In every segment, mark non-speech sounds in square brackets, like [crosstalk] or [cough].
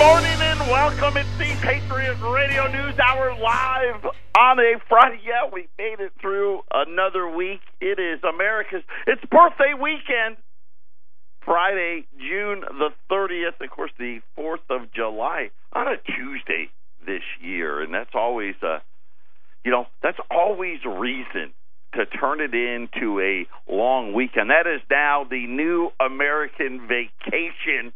morning and welcome. It's the Patriot Radio News Hour live on a Friday. Yeah, we made it through another week. It is America's, it's birthday weekend. Friday, June the 30th, of course, the 4th of July on a Tuesday this year. And that's always, a, you know, that's always reason to turn it into a long weekend. That is now the new American vacation.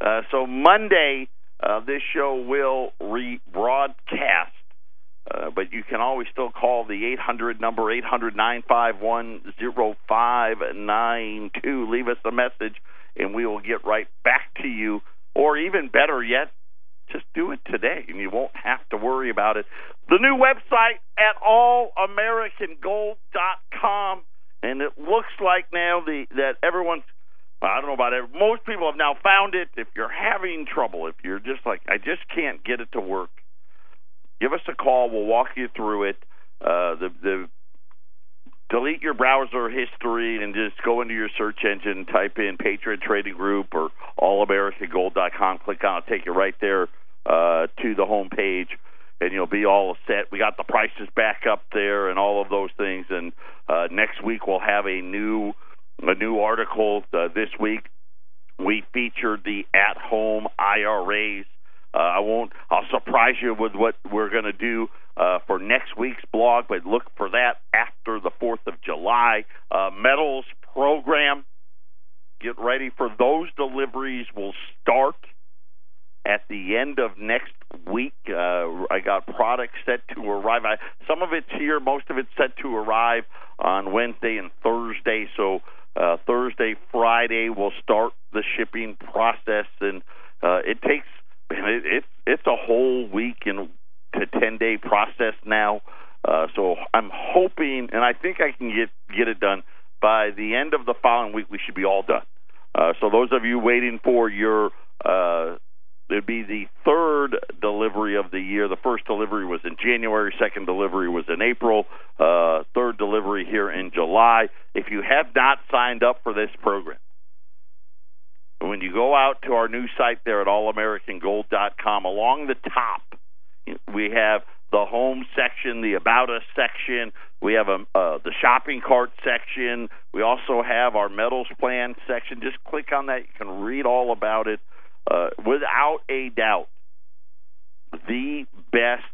Uh, so Monday, uh, this show will rebroadcast. Uh, but you can always still call the 800 number, 800 951 0592. Leave us a message, and we will get right back to you. Or even better yet, just do it today, and you won't have to worry about it. The new website at allamericangold.com, and it looks like now the that everyone's I don't know about it. Most people have now found it. If you're having trouble, if you're just like, I just can't get it to work, give us a call. We'll walk you through it. Uh, the the delete your browser history and just go into your search engine, type in Patriot Trading Group or AllAmericanGold.com. Click on it, take you right there uh, to the home page, and you'll be all set. We got the prices back up there and all of those things. And uh, next week we'll have a new a new article uh, this week. We featured the at-home IRAs. Uh, I won't. I'll surprise you with what we're going to do uh, for next week's blog, but look for that after the Fourth of July. Uh, metals program. Get ready for those deliveries. Will start at the end of next week. Uh, I got products set to arrive. I, some of it's here, most of it's set to arrive on Wednesday and Thursday. So uh, Thursday, Friday, we'll start the shipping process, and uh, it takes it, it, it's a whole week and to ten day process now. Uh, so I'm hoping, and I think I can get get it done by the end of the following week. We should be all done. Uh, so those of you waiting for your uh, It'd be the third delivery of the year. The first delivery was in January. Second delivery was in April. Uh, third delivery here in July. If you have not signed up for this program, when you go out to our new site there at allamericangold.com, along the top, we have the home section, the about us section. We have a, uh, the shopping cart section. We also have our metals plan section. Just click on that. You can read all about it uh, without a doubt, the best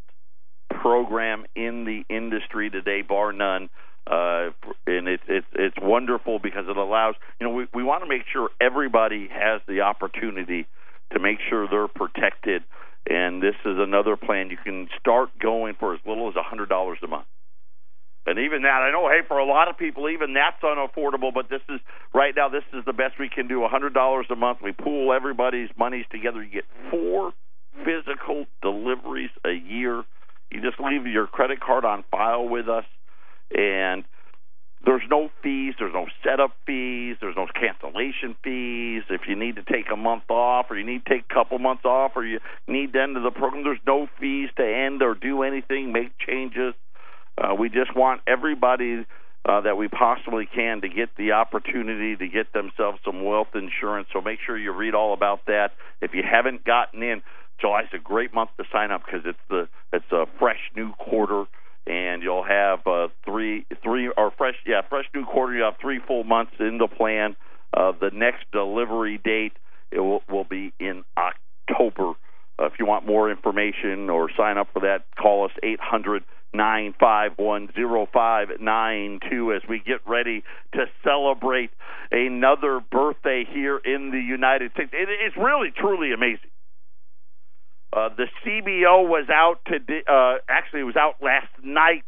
program in the industry today, bar none. Uh, and it's it's it's wonderful because it allows you know we we want to make sure everybody has the opportunity to make sure they're protected. And this is another plan you can start going for as little as a hundred dollars a month. And even that, I know, hey, for a lot of people, even that's unaffordable. But this is right now. This is the best we can do. A hundred dollars a month. We pool everybody's monies together. You get four physical deliveries a year. You just leave your credit card on file with us, and there's no fees. There's no setup fees. There's no cancellation fees. If you need to take a month off, or you need to take a couple months off, or you need to end the program, there's no fees to end or do anything, make changes. Uh, we just want everybody uh, that we possibly can to get the opportunity to get themselves some wealth insurance. So make sure you read all about that. If you haven't gotten in, July's a great month to sign up because it's the it's a fresh new quarter, and you'll have uh, three three or fresh yeah fresh new quarter. You have three full months in the plan. Uh, the next delivery date it will, will be in October. Uh, if you want more information or sign up for that, call us eight hundred nine five one zero five nine two as we get ready to celebrate another birthday here in the United States. It, it's really truly amazing. Uh, the CBO was out today. Uh, actually, it was out last night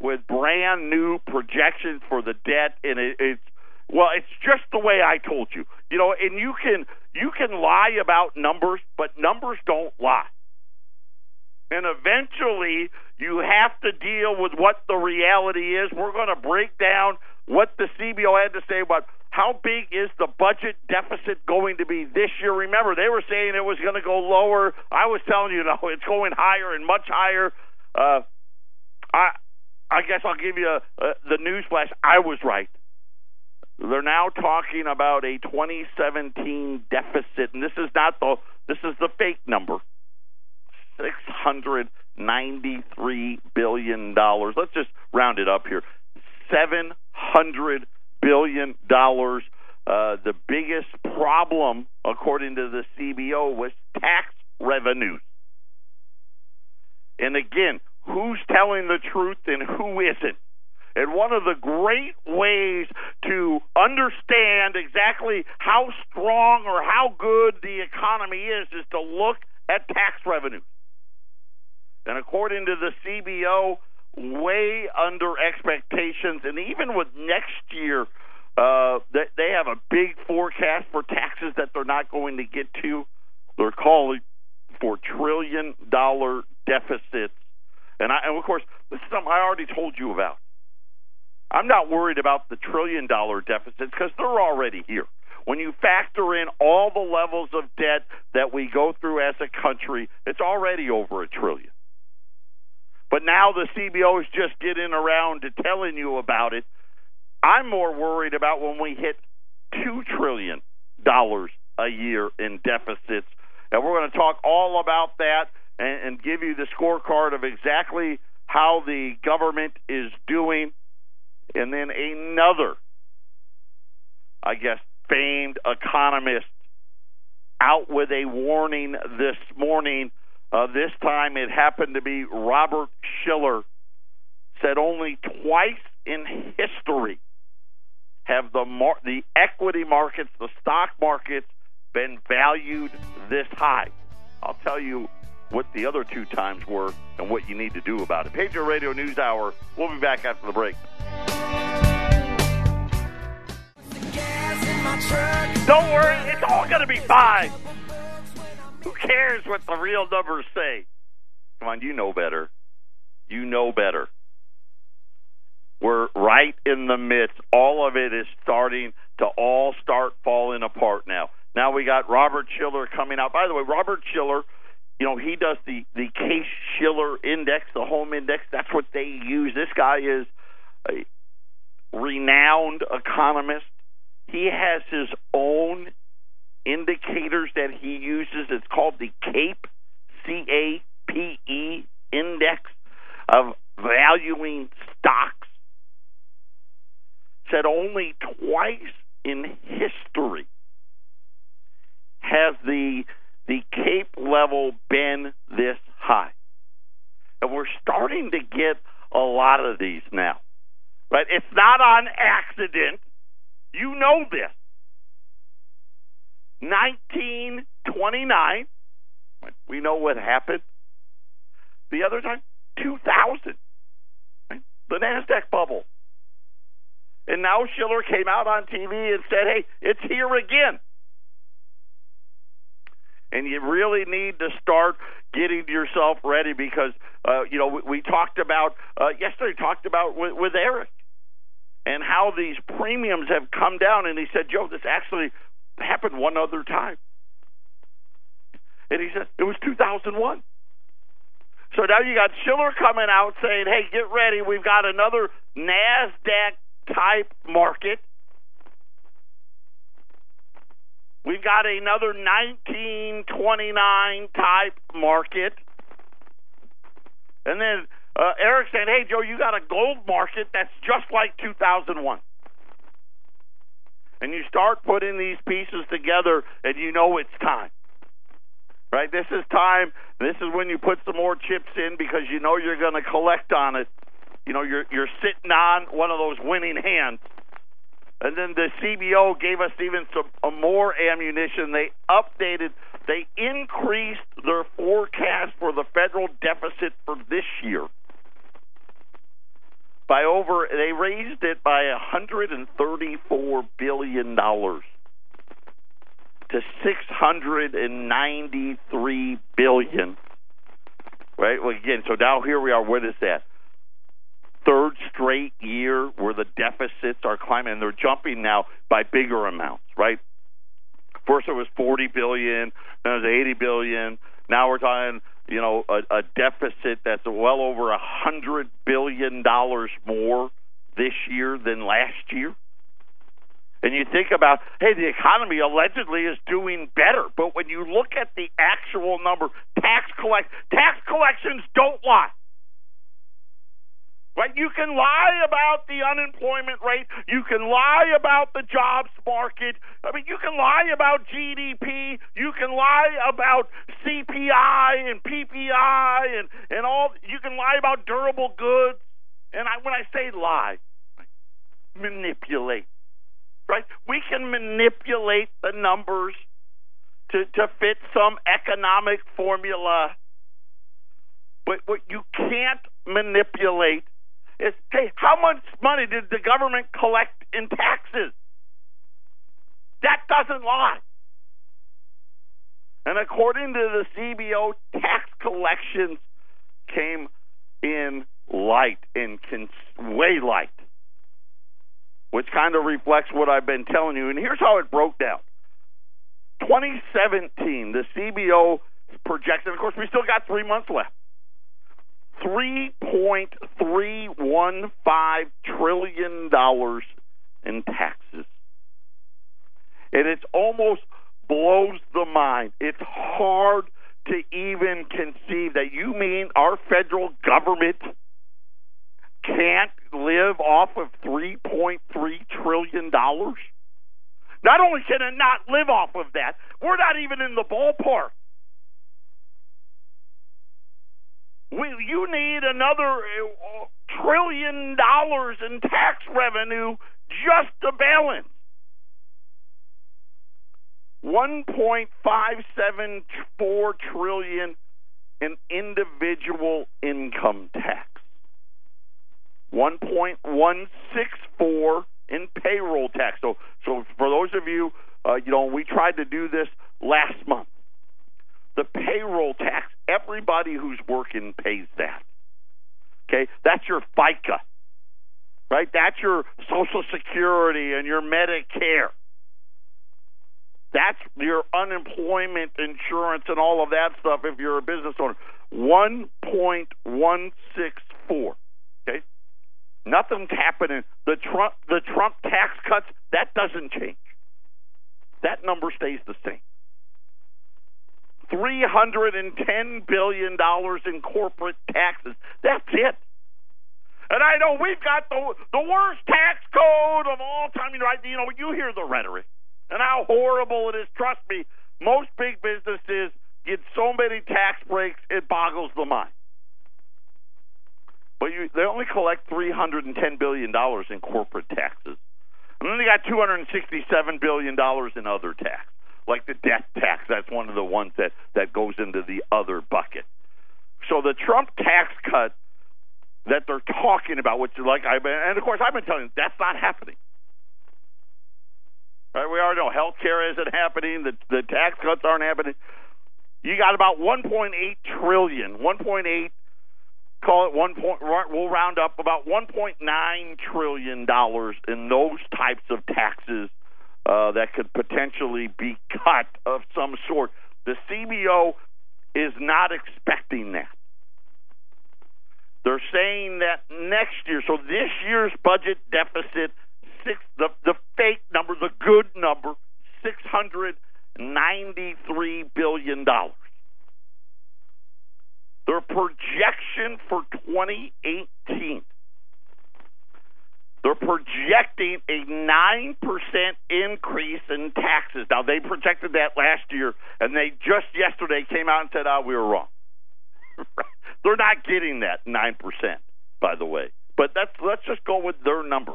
with brand new projections for the debt, and it, it's well, it's just the way I told you. You know, and you can you can lie about numbers, but numbers don't lie. And eventually, you have to deal with what the reality is. We're going to break down what the CBO had to say about how big is the budget deficit going to be this year. Remember, they were saying it was going to go lower. I was telling you, [laughs] no, it's going higher and much higher. Uh, I, I guess I'll give you a, a, the news flash. I was right. They're now talking about a 2017 deficit, and this is not the this is the fake number. Six hundred ninety-three billion dollars. Let's just round it up here. Seven hundred billion dollars. Uh, the biggest problem, according to the CBO, was tax revenues. And again, who's telling the truth and who isn't? And one of the great ways to understand exactly how strong or how good the economy is is to look at tax revenues. And according to the CBO, way under expectations. And even with next year, uh, they have a big forecast for taxes that they're not going to get to. They're calling for trillion dollar deficits. And, I, and of course, this is something I already told you about. I'm not worried about the trillion dollar deficits because they're already here. When you factor in all the levels of debt that we go through as a country, it's already over a trillion. But now the CBO is just getting around to telling you about it. I'm more worried about when we hit $2 trillion a year in deficits. And we're going to talk all about that and, and give you the scorecard of exactly how the government is doing and then another, I guess, famed economist out with a warning this morning. Uh, this time it happened to be Robert Shiller, said only twice in history have the mar- the equity markets, the stock markets, been valued this high. I'll tell you what the other two times were and what you need to do about it. Patriot Radio News Hour. We'll be back after the break. Don't worry, it's all going to be fine. Who cares what the real numbers say? Come on, you know better. You know better. We're right in the midst. All of it is starting to all start falling apart now. Now we got Robert Shiller coming out. By the way, Robert Shiller, you know, he does the the Case Shiller Index, the home index. That's what they use. This guy is a renowned economist. He has his own indicators that he uses. It's called the CAPE, C A P E Index of valuing stocks. Said only twice in history has the the CAPE level been this high. And we're starting to get a lot of these now. Right? It's not on accident. You know this. 1929, we know what happened. The other time, 2000, right? the NASDAQ bubble. And now Shiller came out on TV and said, hey, it's here again. And you really need to start getting yourself ready because, uh, you know, we, we talked about, uh, yesterday, talked about with, with Eric and how these premiums have come down. And he said, Joe, this actually happened one other time. And he said, it was 2001. So now you got Shiller coming out saying, hey, get ready. We've got another NASDAQ type market. We've got another 1929 type market. And then uh, Eric said, "Hey Joe, you got a gold market that's just like 2001." And you start putting these pieces together, and you know it's time. Right? This is time. This is when you put some more chips in because you know you're going to collect on it. You know you're you're sitting on one of those winning hands. And then the CBO gave us even some uh, more ammunition. They updated, they increased their forecast for the federal deficit for this year by over they raised it by 134 billion dollars to 693 billion. Right? Well again so now here we are what is that? Third straight year where the deficits are climbing and they're jumping now by bigger amounts right? First it was 40 billion then it was 80 billion. Now we're talking you know, a, a deficit that's well over a hundred billion dollars more this year than last year. And you think about, hey, the economy allegedly is doing better, but when you look at the actual number, tax collect tax collections don't lie. Right? You can lie about the unemployment rate. You can lie about the jobs market. I mean, you can lie about GDP. You can lie about CPI and PPI and, and all. You can lie about durable goods. And I, when I say lie, manipulate. Right? We can manipulate the numbers to, to fit some economic formula. But what you can't manipulate is hey, how much money did the government collect in taxes? That doesn't lie. And according to the CBO, tax collections came in light, in way light, which kind of reflects what I've been telling you. And here's how it broke down 2017, the CBO projected, of course, we still got three months left. $3.315 trillion in taxes. And it almost blows the mind. It's hard to even conceive that you mean our federal government can't live off of $3.3 trillion? Not only can it not live off of that, we're not even in the ballpark. We, you need another uh, trillion dollars in tax revenue just to balance. 1.574 trillion in individual income tax. 1.164 in payroll tax. So so for those of you uh, you know we tried to do this last month. The payroll tax Everybody who's working pays that. Okay? That's your FICA. Right? That's your Social Security and your Medicare. That's your unemployment insurance and all of that stuff if you're a business owner. 1.164. Okay? Nothing's happening. The Trump the Trump tax cuts, that doesn't change. That number stays the same. $310 billion in corporate taxes. That's it. And I know we've got the the worst tax code of all time. You know, I, you know, you hear the rhetoric and how horrible it is. Trust me, most big businesses get so many tax breaks it boggles the mind. But you, they only collect three hundred and ten billion dollars in corporate taxes, and then they got two hundred and sixty-seven billion dollars in other tax like the death tax. That's one of the ones that that goes into the other bucket. So the Trump tax cut that they're talking about, which is like I've and of course I've been telling you that's not happening. Right? We already know health care isn't happening. The the tax cuts aren't happening. You got about 1.8 trillion, 1.8 call it one point. We'll round up about 1.9 trillion dollars in those types of taxes uh, that could potentially be [laughs] cut of some sort. The CBO is not expecting that. They're saying that next year, so this year's budget deficit, six the the fake number, the good number, six hundred ninety three billion dollars. Their projection for 2018 they're projecting a 9% increase in taxes. Now, they projected that last year, and they just yesterday came out and said, oh, we were wrong. [laughs] They're not getting that 9%, by the way. But that's, let's just go with their number.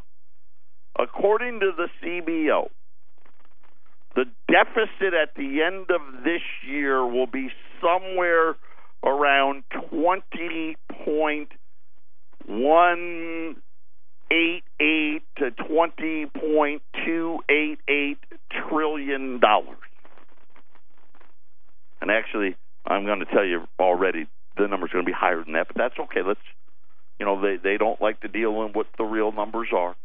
According to the CBO, the deficit at the end of this year will be somewhere around 20.1 eight eight to twenty point two eight eight trillion dollars. And actually, I'm going to tell you already the number's going to be higher than that, but that's okay. Let's, you know, they they don't like to deal in what the real numbers are.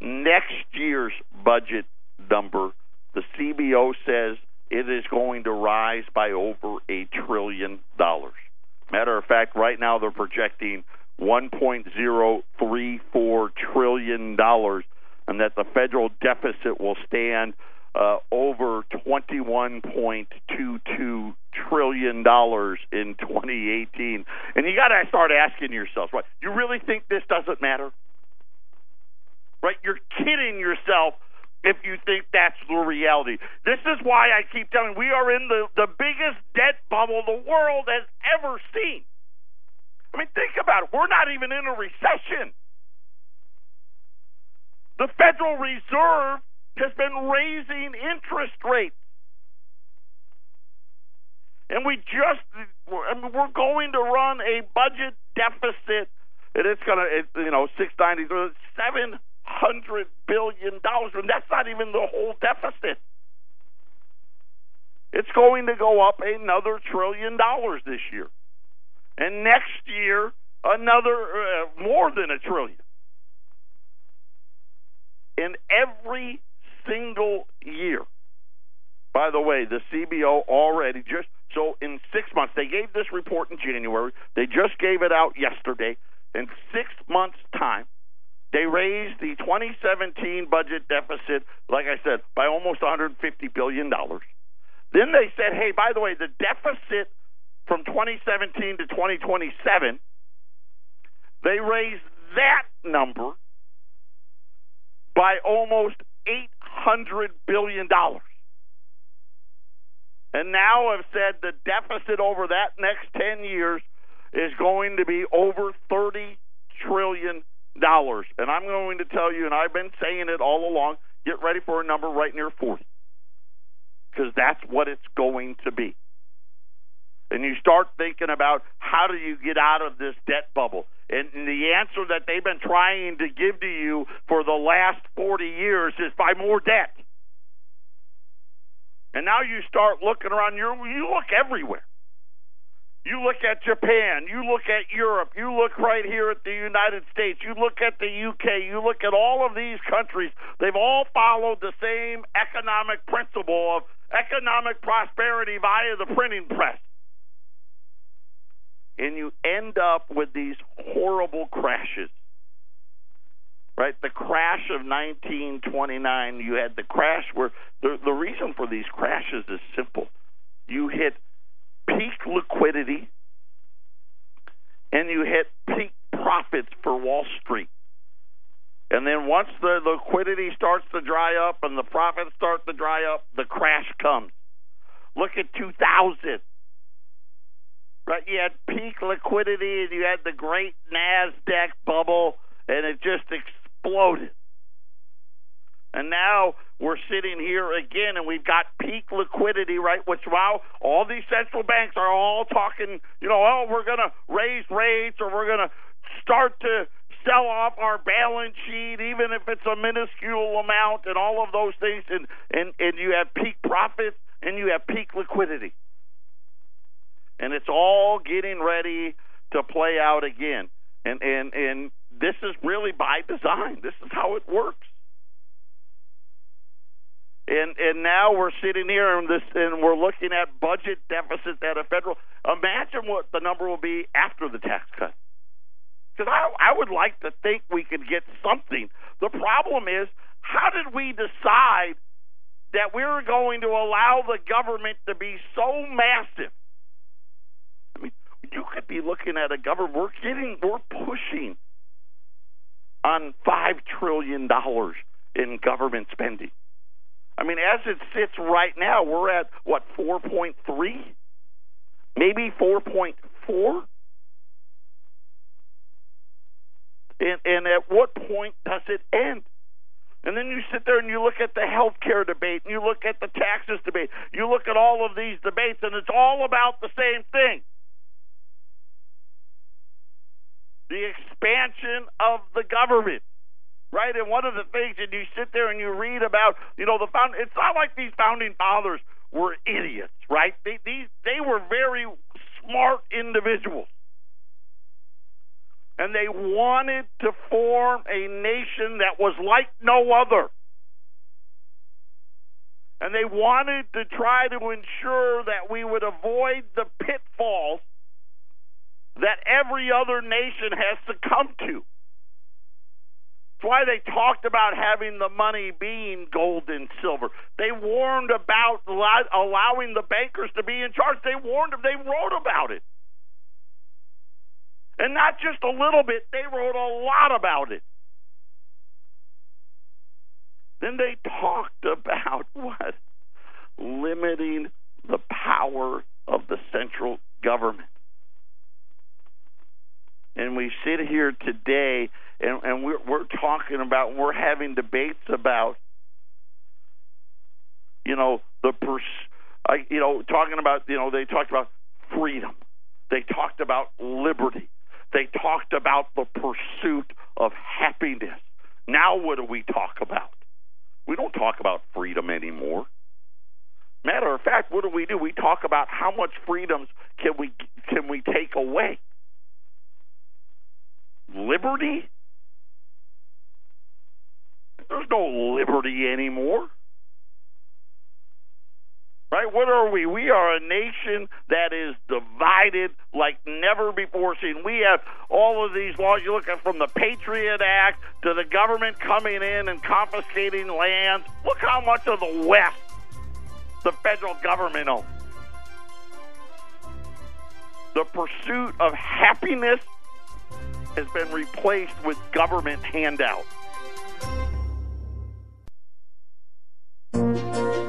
Next year's budget number, the CBO says it is going to rise by over a trillion dollars. Matter of fact, right now they're projecting $1.034 trillion and that the federal deficit will stand uh, over $21.22 trillion in 2018. And you got to start asking yourself, right? You really think this doesn't matter? Right? You're kidding yourself if you think that's the reality. This is why I keep telling we are in the, the biggest debt bubble the world has ever seen. I mean, think about it. We're not even in a recession. The Federal Reserve has been raising interest rates. And we just, I mean, we're going to run a budget deficit, and it's going to, you know, 690, 700 billion dollars, and that's not even the whole deficit. It's going to go up another trillion dollars this year, and next year another uh, more than a trillion. In every single year. By the way, the CBO already just so in six months they gave this report in January. They just gave it out yesterday. In six months' time, they raised the 2017 budget deficit, like I said, by almost 150 billion dollars. Then they said, "Hey, by the way, the deficit from 2017 to 2027, they raised that number by almost $800 billion. And now have said the deficit over that next 10 years is going to be over $30 trillion. And I'm going to tell you, and I've been saying it all along, get ready for a number right near 40. Because that's what it's going to be. And you start thinking about how do you get out of this debt bubble? And the answer that they've been trying to give to you for the last 40 years is by more debt. And now you start looking around, you you look everywhere. You look at Japan, you look at Europe, you look right here at the United States, you look at the UK, you look at all of these countries. They've all followed the same economic principle of economic prosperity via the printing press and you end up with these horrible crashes. Right, the crash of 1929. You had the crash where the the reason for these crashes is simple. You hit peak liquidity, and you hit peak profits for Wall Street. And then once the liquidity starts to dry up and the profits start to dry up, the crash comes. Look at 2000 right? You had peak liquidity and you had the great NASDAQ bubble, and it just exploded. And now we're sitting here again, and we've got peak liquidity, right? Which now all these central banks are all talking, you know, oh, we're going to raise rates or we're going to start to sell off our balance sheet, even if it's a minuscule amount, and all of those things. And and and you have peak profits and you have peak liquidity and it's all getting ready to play out again. And and and this is really by design. This is how it works. And and now we're sitting here and this and we're looking at budget deficits at a federal. Imagine what the number will be after the tax cut. Because I I would like to think we could get something. The problem is, how did we decide that we're going to allow the government to be so massive you could be looking at a government. We're getting, we're pushing on five trillion dollars in government spending. I mean, as it sits right now, we're at what four point three, maybe four point four. And, and at what point does it end? And then you sit there and you look at the health care debate, and you look at the taxes debate, you look at all of these debates, and it's all about the same thing. The expansion of the government. Right? And one of the things, and you sit there and you read about, you know, the found. It's not like these founding fathers were idiots, right? They these they were very smart individuals, and they wanted to form a nation that was like no other. And they wanted to try to ensure that we would avoid the pitfalls that every other nation has succumbed to. That's why they talked about having the money being gold and silver. They warned about allowing the bankers to be in charge. They warned them. They wrote about it. And not just a little bit, they wrote a lot about it. Then they talked about [laughs] what? Limiting the power of the central government. And we sit here today and, and we're, we're talking about, we're having debates about, you know, the pers- I, you know, talking about, you know, they talked about freedom. They talked about liberty. They talked about the pursuit of happiness. Now, what do we talk about? We don't talk about freedom anymore. Matter of fact, what do we do? We talk about how much freedoms can we can we take away? Liberty? There's no liberty anymore. Right? What are we? We are a nation that is divided like never before seen. We have all of these laws. You look at from the Patriot Act to the government coming in and confiscating lands. Look how much of the West the federal government owns. The pursuit of happiness has been replaced with government handouts.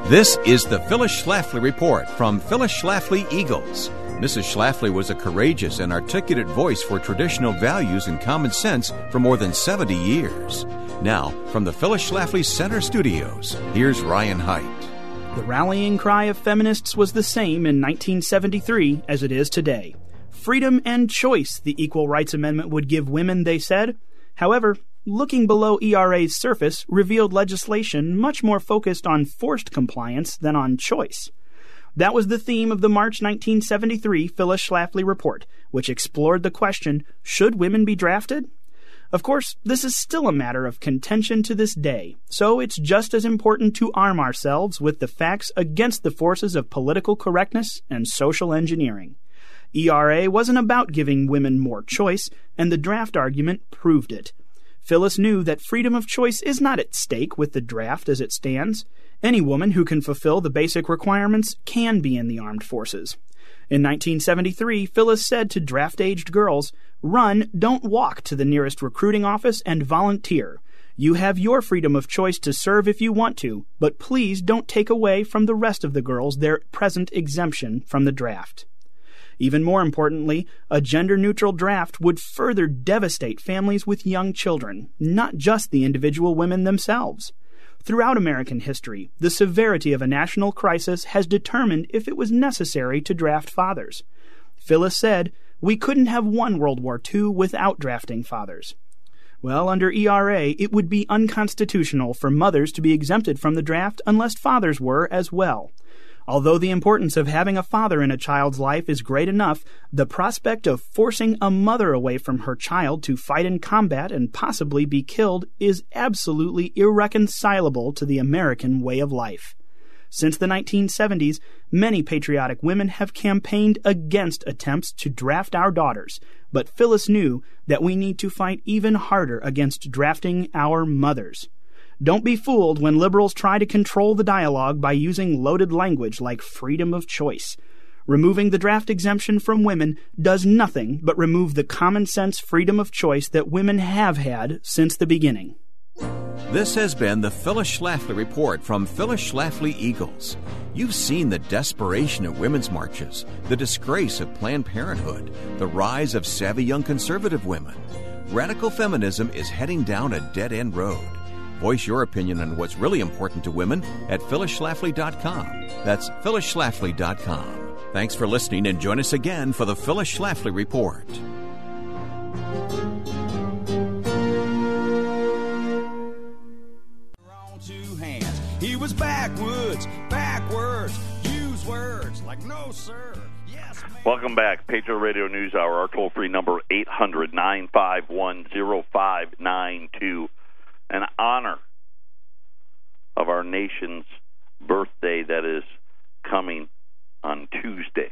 This is the Phyllis Schlafly Report from Phyllis Schlafly Eagles. Mrs. Schlafly was a courageous and articulate voice for traditional values and common sense for more than 70 years. Now, from the Phyllis Schlafly Center Studios, here's Ryan Haidt. The rallying cry of feminists was the same in 1973 as it is today. Freedom and choice, the Equal Rights Amendment would give women, they said. However, looking below ERA's surface revealed legislation much more focused on forced compliance than on choice. That was the theme of the March 1973 Phyllis Schlafly report, which explored the question should women be drafted? Of course, this is still a matter of contention to this day, so it's just as important to arm ourselves with the facts against the forces of political correctness and social engineering. ERA wasn't about giving women more choice, and the draft argument proved it. Phyllis knew that freedom of choice is not at stake with the draft as it stands. Any woman who can fulfill the basic requirements can be in the armed forces. In 1973, Phyllis said to draft aged girls, Run, don't walk to the nearest recruiting office and volunteer. You have your freedom of choice to serve if you want to, but please don't take away from the rest of the girls their present exemption from the draft. Even more importantly, a gender neutral draft would further devastate families with young children, not just the individual women themselves. Throughout American history, the severity of a national crisis has determined if it was necessary to draft fathers. Phyllis said, We couldn't have won World War II without drafting fathers. Well, under ERA, it would be unconstitutional for mothers to be exempted from the draft unless fathers were as well. Although the importance of having a father in a child's life is great enough, the prospect of forcing a mother away from her child to fight in combat and possibly be killed is absolutely irreconcilable to the American way of life. Since the 1970s, many patriotic women have campaigned against attempts to draft our daughters, but Phyllis knew that we need to fight even harder against drafting our mothers. Don't be fooled when liberals try to control the dialogue by using loaded language like freedom of choice. Removing the draft exemption from women does nothing but remove the common sense freedom of choice that women have had since the beginning. This has been the Phyllis Schlafly Report from Phyllis Schlafly Eagles. You've seen the desperation of women's marches, the disgrace of Planned Parenthood, the rise of savvy young conservative women. Radical feminism is heading down a dead end road. Voice your opinion on what's really important to women at phyllisschlafly.com. That's phyllisschlafly.com. Thanks for listening and join us again for the Phyllis Schlafly Report. He was backwoods, backwards, use words like no, sir. Yes, Welcome back. Patriot Radio News Hour. Our toll free number 800 951 0592 an honor of our nation's birthday that is coming on Tuesday.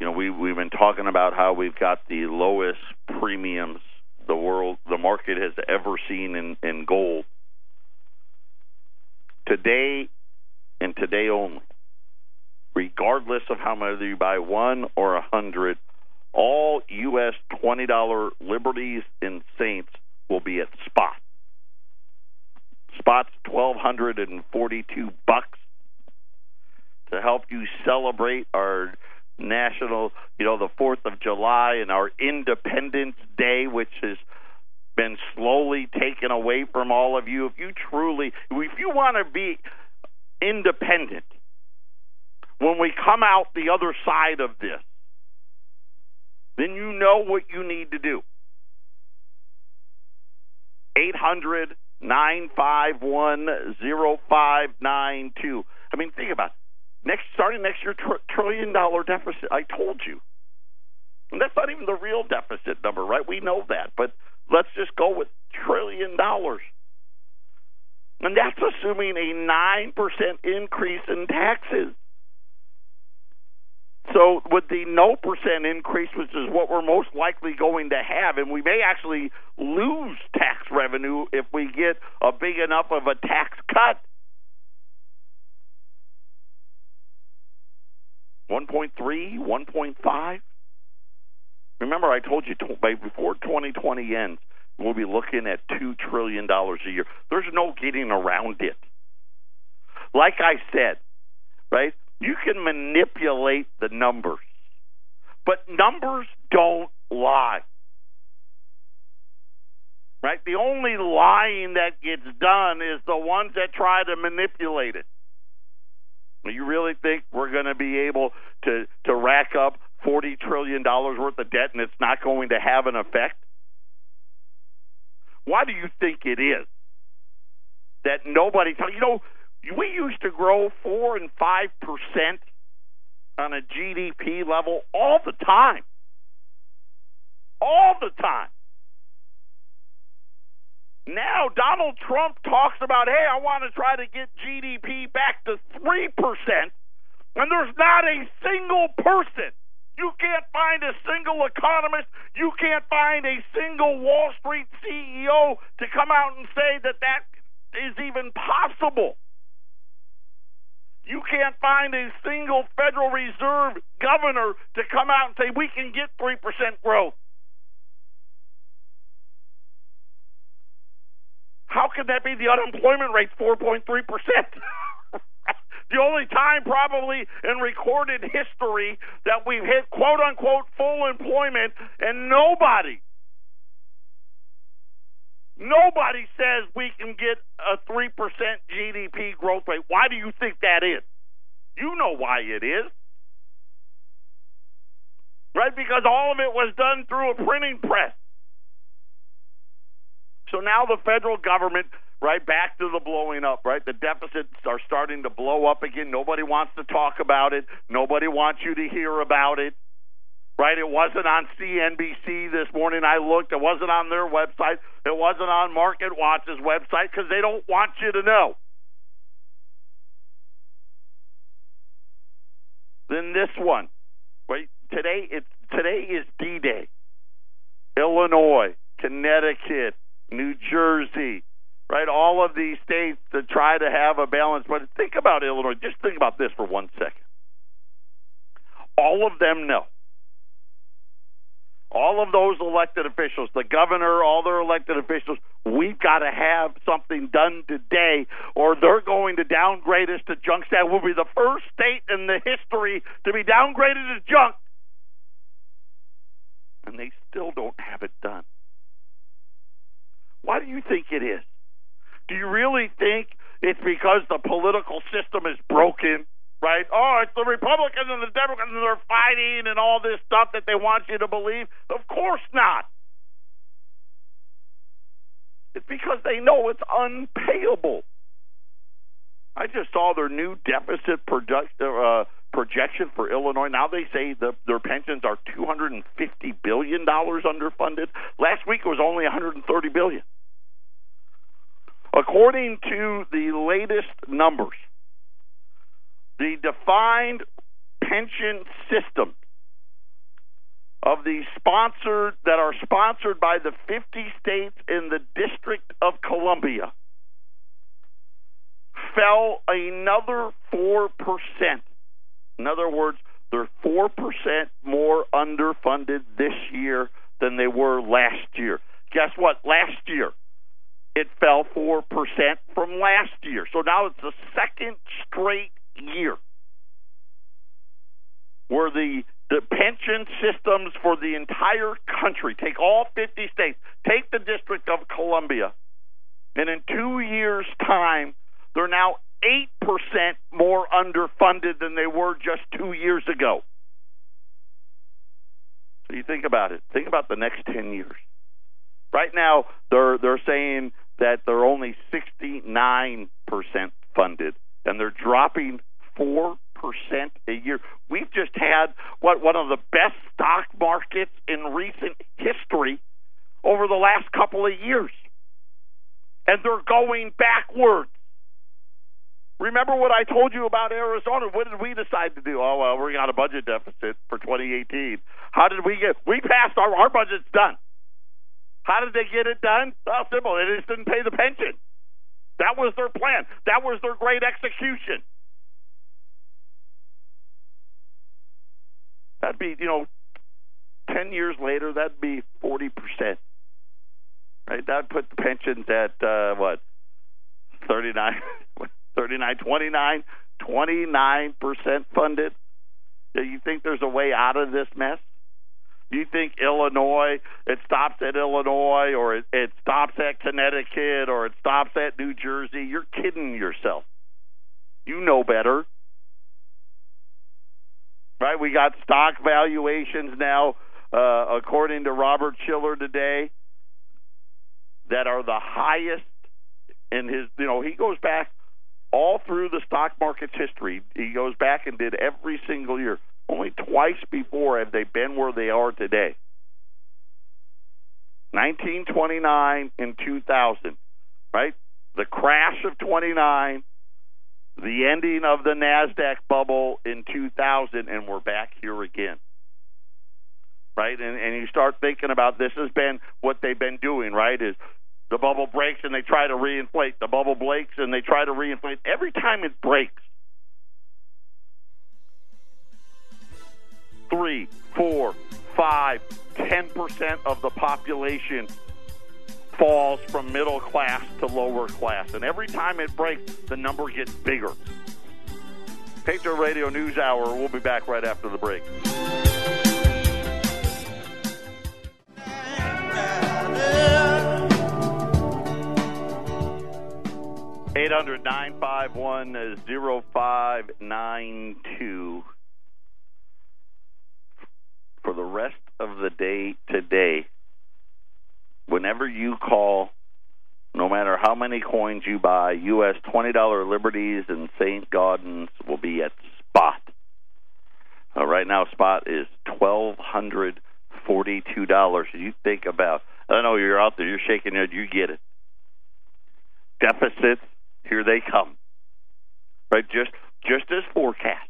You know, we we've been talking about how we've got the lowest premiums, the world, the market has ever seen in, in gold. Today and today only, regardless of how much you buy one or a hundred, all U.S. twenty dollar Liberties and Saints will be at spot. Spot's twelve hundred and forty two bucks to help you celebrate our national, you know, the 4th of July and our Independence Day, which has been slowly taken away from all of you. If you truly, if you want to be independent, when we come out the other side of this, then you know what you need to do. 800 951 0592. I mean, think about it. Next, starting next year, tr- trillion dollar deficit. I told you. And that's not even the real deficit number, right? We know that. But let's just go with trillion dollars. And that's assuming a 9% increase in taxes. So, with the no percent increase, which is what we're most likely going to have, and we may actually lose tax revenue if we get a big enough of a tax cut. 1.3, 1.5. Remember, I told you before 2020 ends, we'll be looking at $2 trillion a year. There's no getting around it. Like I said, right? You can manipulate the numbers, but numbers don't lie. Right? The only lying that gets done is the ones that try to manipulate it. You really think we're going to be able to to rack up forty trillion dollars worth of debt and it's not going to have an effect? Why do you think it is that nobody? You know, we used to grow four and five percent on a GDP level all the time, all the time. Now Donald Trump talks about, hey, I want to try to get GDP back to 3%, and there's not a single person. You can't find a single economist. You can't find a single Wall Street CEO to come out and say that that is even possible. You can't find a single Federal Reserve governor to come out and say we can get 3% growth. How can that be? The unemployment rate's [laughs] 4.3%. the only time probably in recorded history that we've hit quote unquote full employment and nobody nobody says we can get a 3% GDP growth rate. Why do you think that is? You know why it is. Right? Because all of it was done through a printing press. So now the federal government, right, back to the blowing up, right? The deficits are starting to blow up again. Nobody wants to talk about it. Nobody wants you to hear about it. Right? It wasn't on CNBC this morning. I looked. It wasn't on their website. It wasn't on Market Watch's website because they don't want you to know. Then this one, right? Today it's today is D-Day. Illinois, Connecticut, New Jersey, right? All of these states to try to have a balance. But think about Illinois. Just think about this for one second. All of them know. All of those elected officials, the governor, all their elected officials, we've got to have something done today, or they're going to downgrade us to junk status. We'll be the first state in the history to be downgraded to junk. And they still don't have it done. Why do you think it is? Do you really think it's because the political system is broken? Right? Oh, it's the Republicans and the Democrats and they're fighting and all this stuff that they want you to believe. Of course not. It's because they know it's unpayable. I just saw their new deficit product, uh, projection for Illinois. Now they say the, their pensions are 250 billion dollars underfunded. Last week it was only 130 billion. According to the latest numbers, the defined pension system of the sponsored that are sponsored by the 50 states in the District of Columbia fell another 4%. In other words, they're 4% more underfunded this year than they were last year. Guess what? Last year, it fell 4% from last year. So now it's the second straight year where the the pension systems for the entire country, take all 50 states, take the District of Columbia, and in two years' time, they're now 8% more underfunded than they were just two years ago. So you think about it. Think about the next 10 years. Right now, they're they're saying that they're only 69% funded, and they're dropping four percent a year. We've just had what one of the best stock markets in recent history over the last couple of years. And they're going backwards. Remember what I told you about Arizona? What did we decide to do? Oh well, we got a budget deficit for 2018. How did we get? We passed our our budget's done. How did they get it done? Well, simple. They just didn't pay the pension. That was their plan. That was their great execution. That'd be, you know, 10 years later, that'd be 40%. Right? That'd put the pensions at, uh, what, 39, [laughs] 39, 29, 29% funded. Do you think there's a way out of this mess? You think Illinois, it stops at Illinois, or it, it stops at Connecticut, or it stops at New Jersey? You're kidding yourself. You know better right? We got stock valuations now, uh, according to Robert Shiller today, that are the highest in his. You know, he goes back all through the stock market's history. He goes back and did every single year. Only twice before have they been where they are today. 1929 and 2000, right? The crash of 29 the ending of the NASDAQ bubble in 2000, and we're back here again. Right? And, and you start thinking about this has been what they've been doing, right? Is the bubble breaks and they try to reinflate. The bubble breaks and they try to reinflate. Every time it breaks, three, four, five, ten percent of the population falls from middle class to lower class. And every time it breaks, the number gets bigger. Patriot Radio News Hour. We'll be back right after the break. Eight hundred nine five one zero five nine two. For the rest of the day today, whenever you call, no matter how many coins you buy, U.S. $20 Liberties and St. Gaudens will be at spot. Uh, right now, spot is $1,242. You think about, I know you're out there, you're shaking your head, you get it. Deficits, here they come. Right, just just as forecast.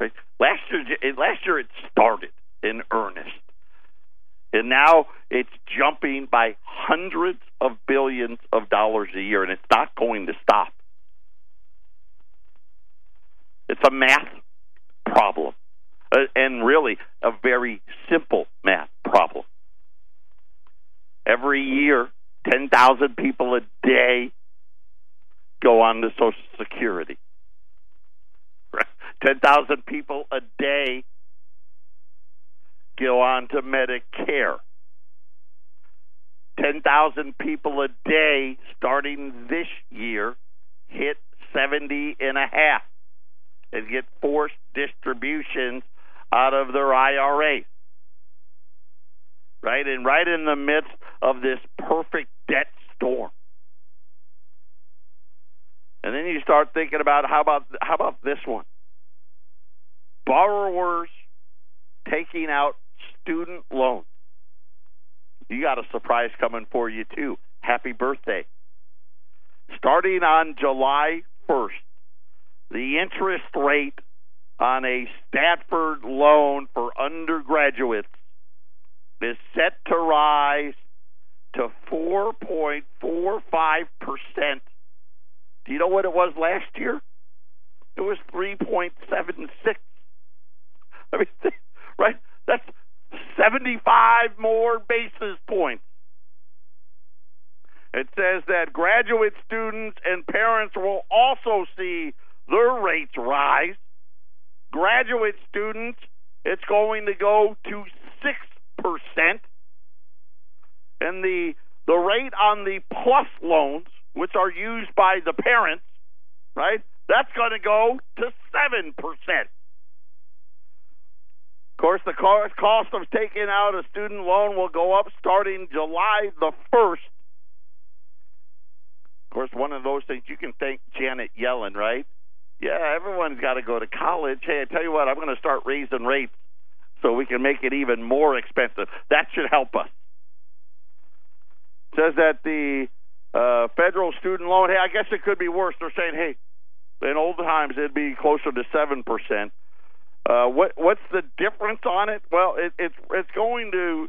Right, last year, last year it started in earnest. And now it's jumping by hundreds of billions of dollars a year, and it's not going to stop. It's a math problem, uh, and really a very simple math problem. Every year, 10,000 people a day go on to Social Security. 10,000 people a day go on to Medicare. 10,000 people a day starting this year hit 70 and a half and get forced distributions out of their IRA. Right? And right in the midst of this perfect debt storm. And then you start thinking about how about how about this one? Borrowers taking out student loans. You got a surprise coming for you, too. Happy birthday. Starting on July 1st, the interest rate on a Stafford loan for undergraduates is set to rise to 4.45%. Do you know what it was last year? It was 3.76. [laughs] I mean, [laughs] right? That's 75 more basis points. It says that graduate students and parents will also see their rates rise. Graduate students, it's going to go to 6%. And the the rate on the plus loans, which are used by the parents, right? That's going to go to 7%. Of course, the cost of taking out a student loan will go up starting July the 1st. Of course, one of those things you can thank Janet Yellen, right? Yeah, everyone's got to go to college. Hey, I tell you what, I'm going to start raising rates so we can make it even more expensive. That should help us. Says that the uh, federal student loan, hey, I guess it could be worse. They're saying, hey, in old times it'd be closer to seven percent. Uh, what what's the difference on it? Well, it, it's it's going to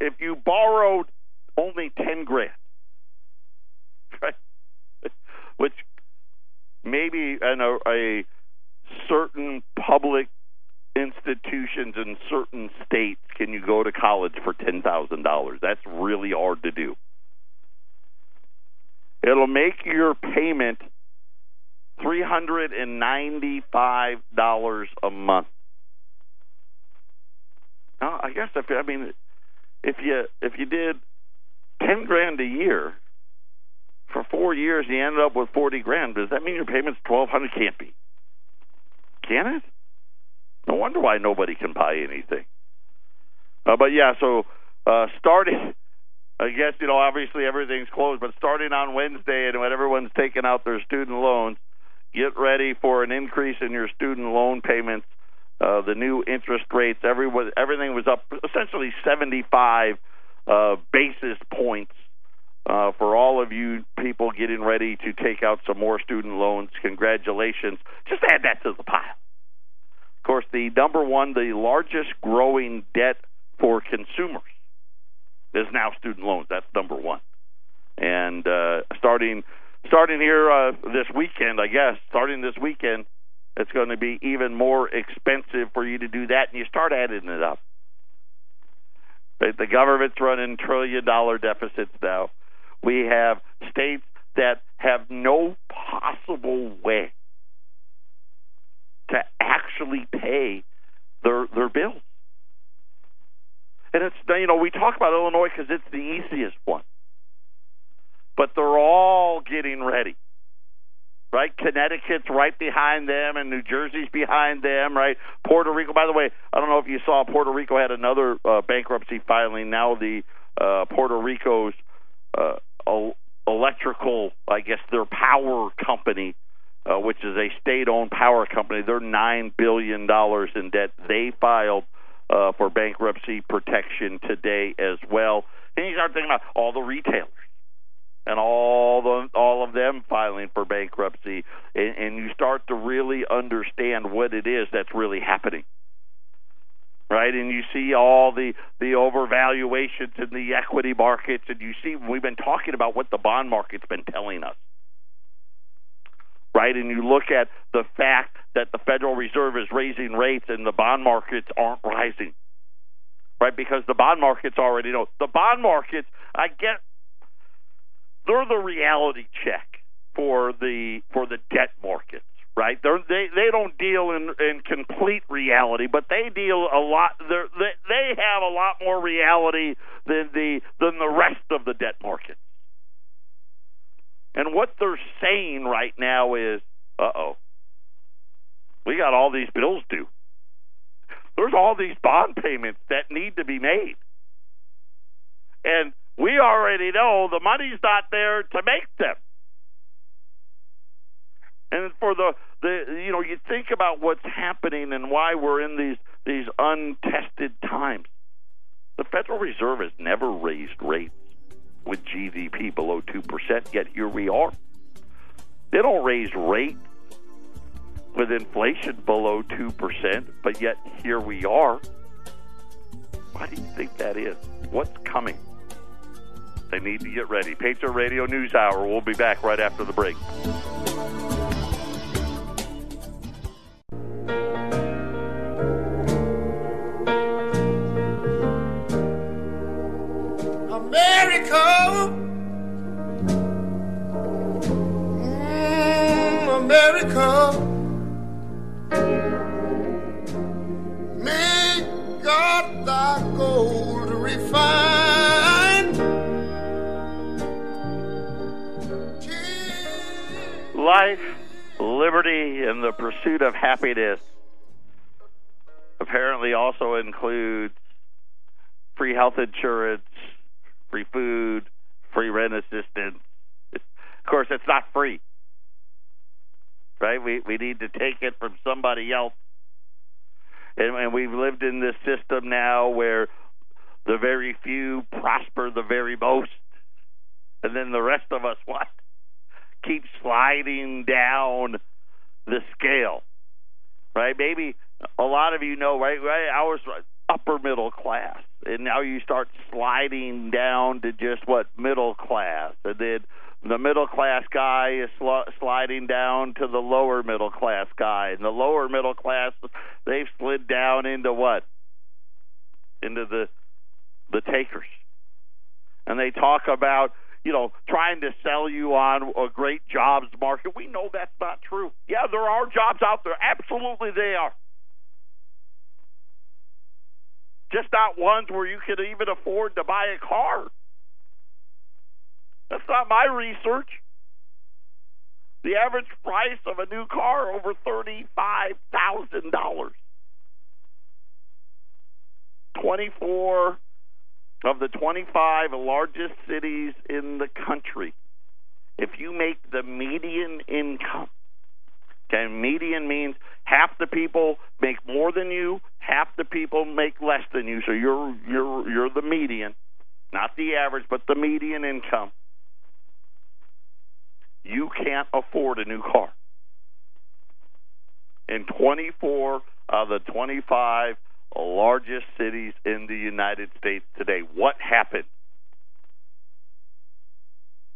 if you borrowed only ten grand, [laughs] right? Which maybe in a, a certain public institutions in certain states can you go to college for ten thousand dollars. That's really hard to do. It'll make your payment three hundred and ninety-five dollars a month. Now, I guess if I mean, if you if you did ten grand a year for four years, you ended up with forty grand. Does that mean your payment's twelve hundred? Can't be. Can it? No wonder why nobody can buy anything. Uh, but yeah, so uh, starting I guess you know obviously everything's closed, but starting on Wednesday and when everyone's taking out their student loans, get ready for an increase in your student loan payments. Uh, the new interest rates, everyone, everything was up essentially 75 uh, basis points uh, for all of you people getting ready to take out some more student loans. Congratulations! Just add that to the pile. Of course, the number one, the largest growing debt for consumers is now student loans. That's number one. And uh, starting starting here uh, this weekend, I guess, starting this weekend, it's going to be even more expensive for you to do that, and you start adding it up. The government's running trillion dollar deficits now. We have states that have no possible way to actually pay their their bills. And it's you know we talk about Illinois because it's the easiest one, but they're all getting ready. Right, Connecticut's right behind them, and New Jersey's behind them. Right, Puerto Rico. By the way, I don't know if you saw Puerto Rico had another uh, bankruptcy filing. Now the uh, Puerto Rico's uh, electrical, I guess their power company, uh, which is a state-owned power company, they're nine billion dollars in debt. They filed uh, for bankruptcy protection today as well. And you start thinking about all the retailers and all the all of them filing for bankruptcy, and, and you start to really understand what it is that's really happening. Right, and you see all the the overvaluations in the equity markets, and you see we've been talking about what the bond market's been telling us right? And you look at the fact that the Federal Reserve is raising rates and the bond markets aren't rising, right? Because the bond markets already know. The bond markets, I get, they're the reality check for the for the debt markets, right? They're, they they don't deal in in complete reality, but they deal a lot. They they have a lot more reality than the than the rest of the debt markets. And what they're saying right now is, uh oh, we got all these bills due. There's all these bond payments that need to be made. And we already know the money's not there to make them. And for the, the you know, you think about what's happening and why we're in these these untested times. The Federal Reserve has never raised rates with GDP below 2%, yet here we are. They don't raise rates with inflation below 2%, but yet here we are. Why do you think that is? What's coming? They need to get ready. Patriot Radio News Hour. We'll be back right after the break. America. Mm, America. May God thy gold Life, liberty, and the pursuit of happiness apparently also includes free health insurance, free food, free rent assistance. Of course, it's not free, right? We we need to take it from somebody else, and, and we've lived in this system now where the very few prosper the very most, and then the rest of us what keep sliding down the scale, right? Maybe a lot of you know, right? Right, I was upper middle class, and now you start sliding down to just what middle class, and then the middle class guy is sl- sliding down to the lower middle class guy, and the lower middle class they've slid down into what? Into the the takers, and they talk about you know trying to sell you on a great jobs market. We know that's not true. Yeah, there are jobs out there. Absolutely, they are. just not ones where you could even afford to buy a car. That's not my research. The average price of a new car over thirty-five thousand dollars. Twenty-four of the twenty-five largest cities in the country. If you make the median income Okay, median means half the people make more than you, half the people make less than you. So you're you're you're the median, not the average, but the median income. You can't afford a new car. In 24 of the 25 largest cities in the United States today, what happened?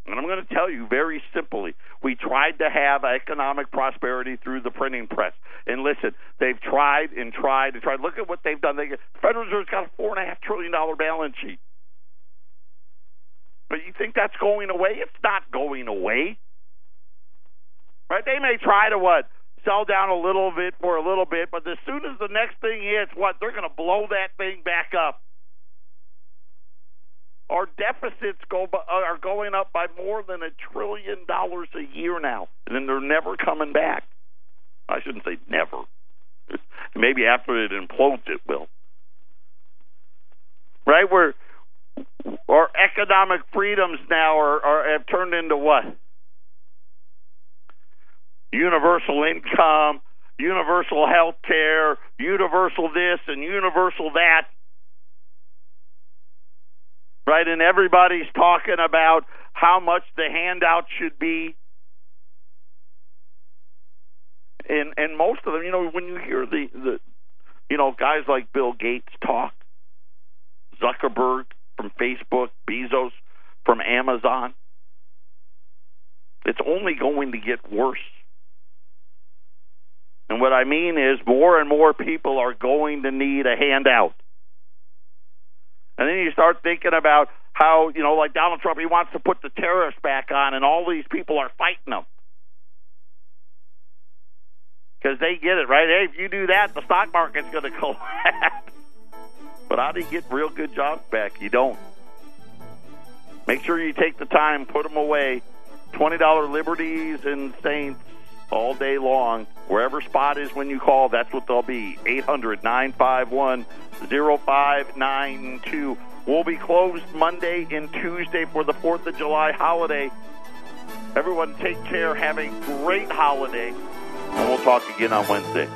And I'm going to tell you very simply we tried to have economic prosperity through the printing press. And listen, they've tried and tried and tried. Look at what they've done. The Federal Reserve's got a $4.5 trillion balance sheet. But you think that's going away? It's not going away. Right? They may try to what? Sell down a little bit for a little bit, but as soon as the next thing hits, what? They're going to blow that thing back up. Our deficits go uh, are going up by more than a trillion dollars a year now, and then they're never coming back. I shouldn't say never. [laughs] Maybe after it implodes, it will. Right? Where our economic freedoms now are, are have turned into what? Universal income, universal health care, universal this and universal that right? And everybody's talking about how much the handout should be. And and most of them, you know, when you hear the the you know, guys like Bill Gates talk, Zuckerberg from Facebook, Bezos from Amazon, it's only going to get worse. And what I mean is more and more people are going to need a handout. And then you start thinking about how, you know, like Donald Trump, he wants to put the tariffs back on, and all these people are fighting him. Because they get it, right? Hey, if you do that, the stock market's going [laughs] to collapse. but how do you get real good jobs back? You don't. Make sure you take the time, put them away. $20 liberties and saints all day long. Wherever spot is when you call, that's what they'll be. 800 951 0592. We'll be closed Monday and Tuesday for the 4th of July holiday. Everyone take care. Have a great holiday. And we'll talk again on Wednesday.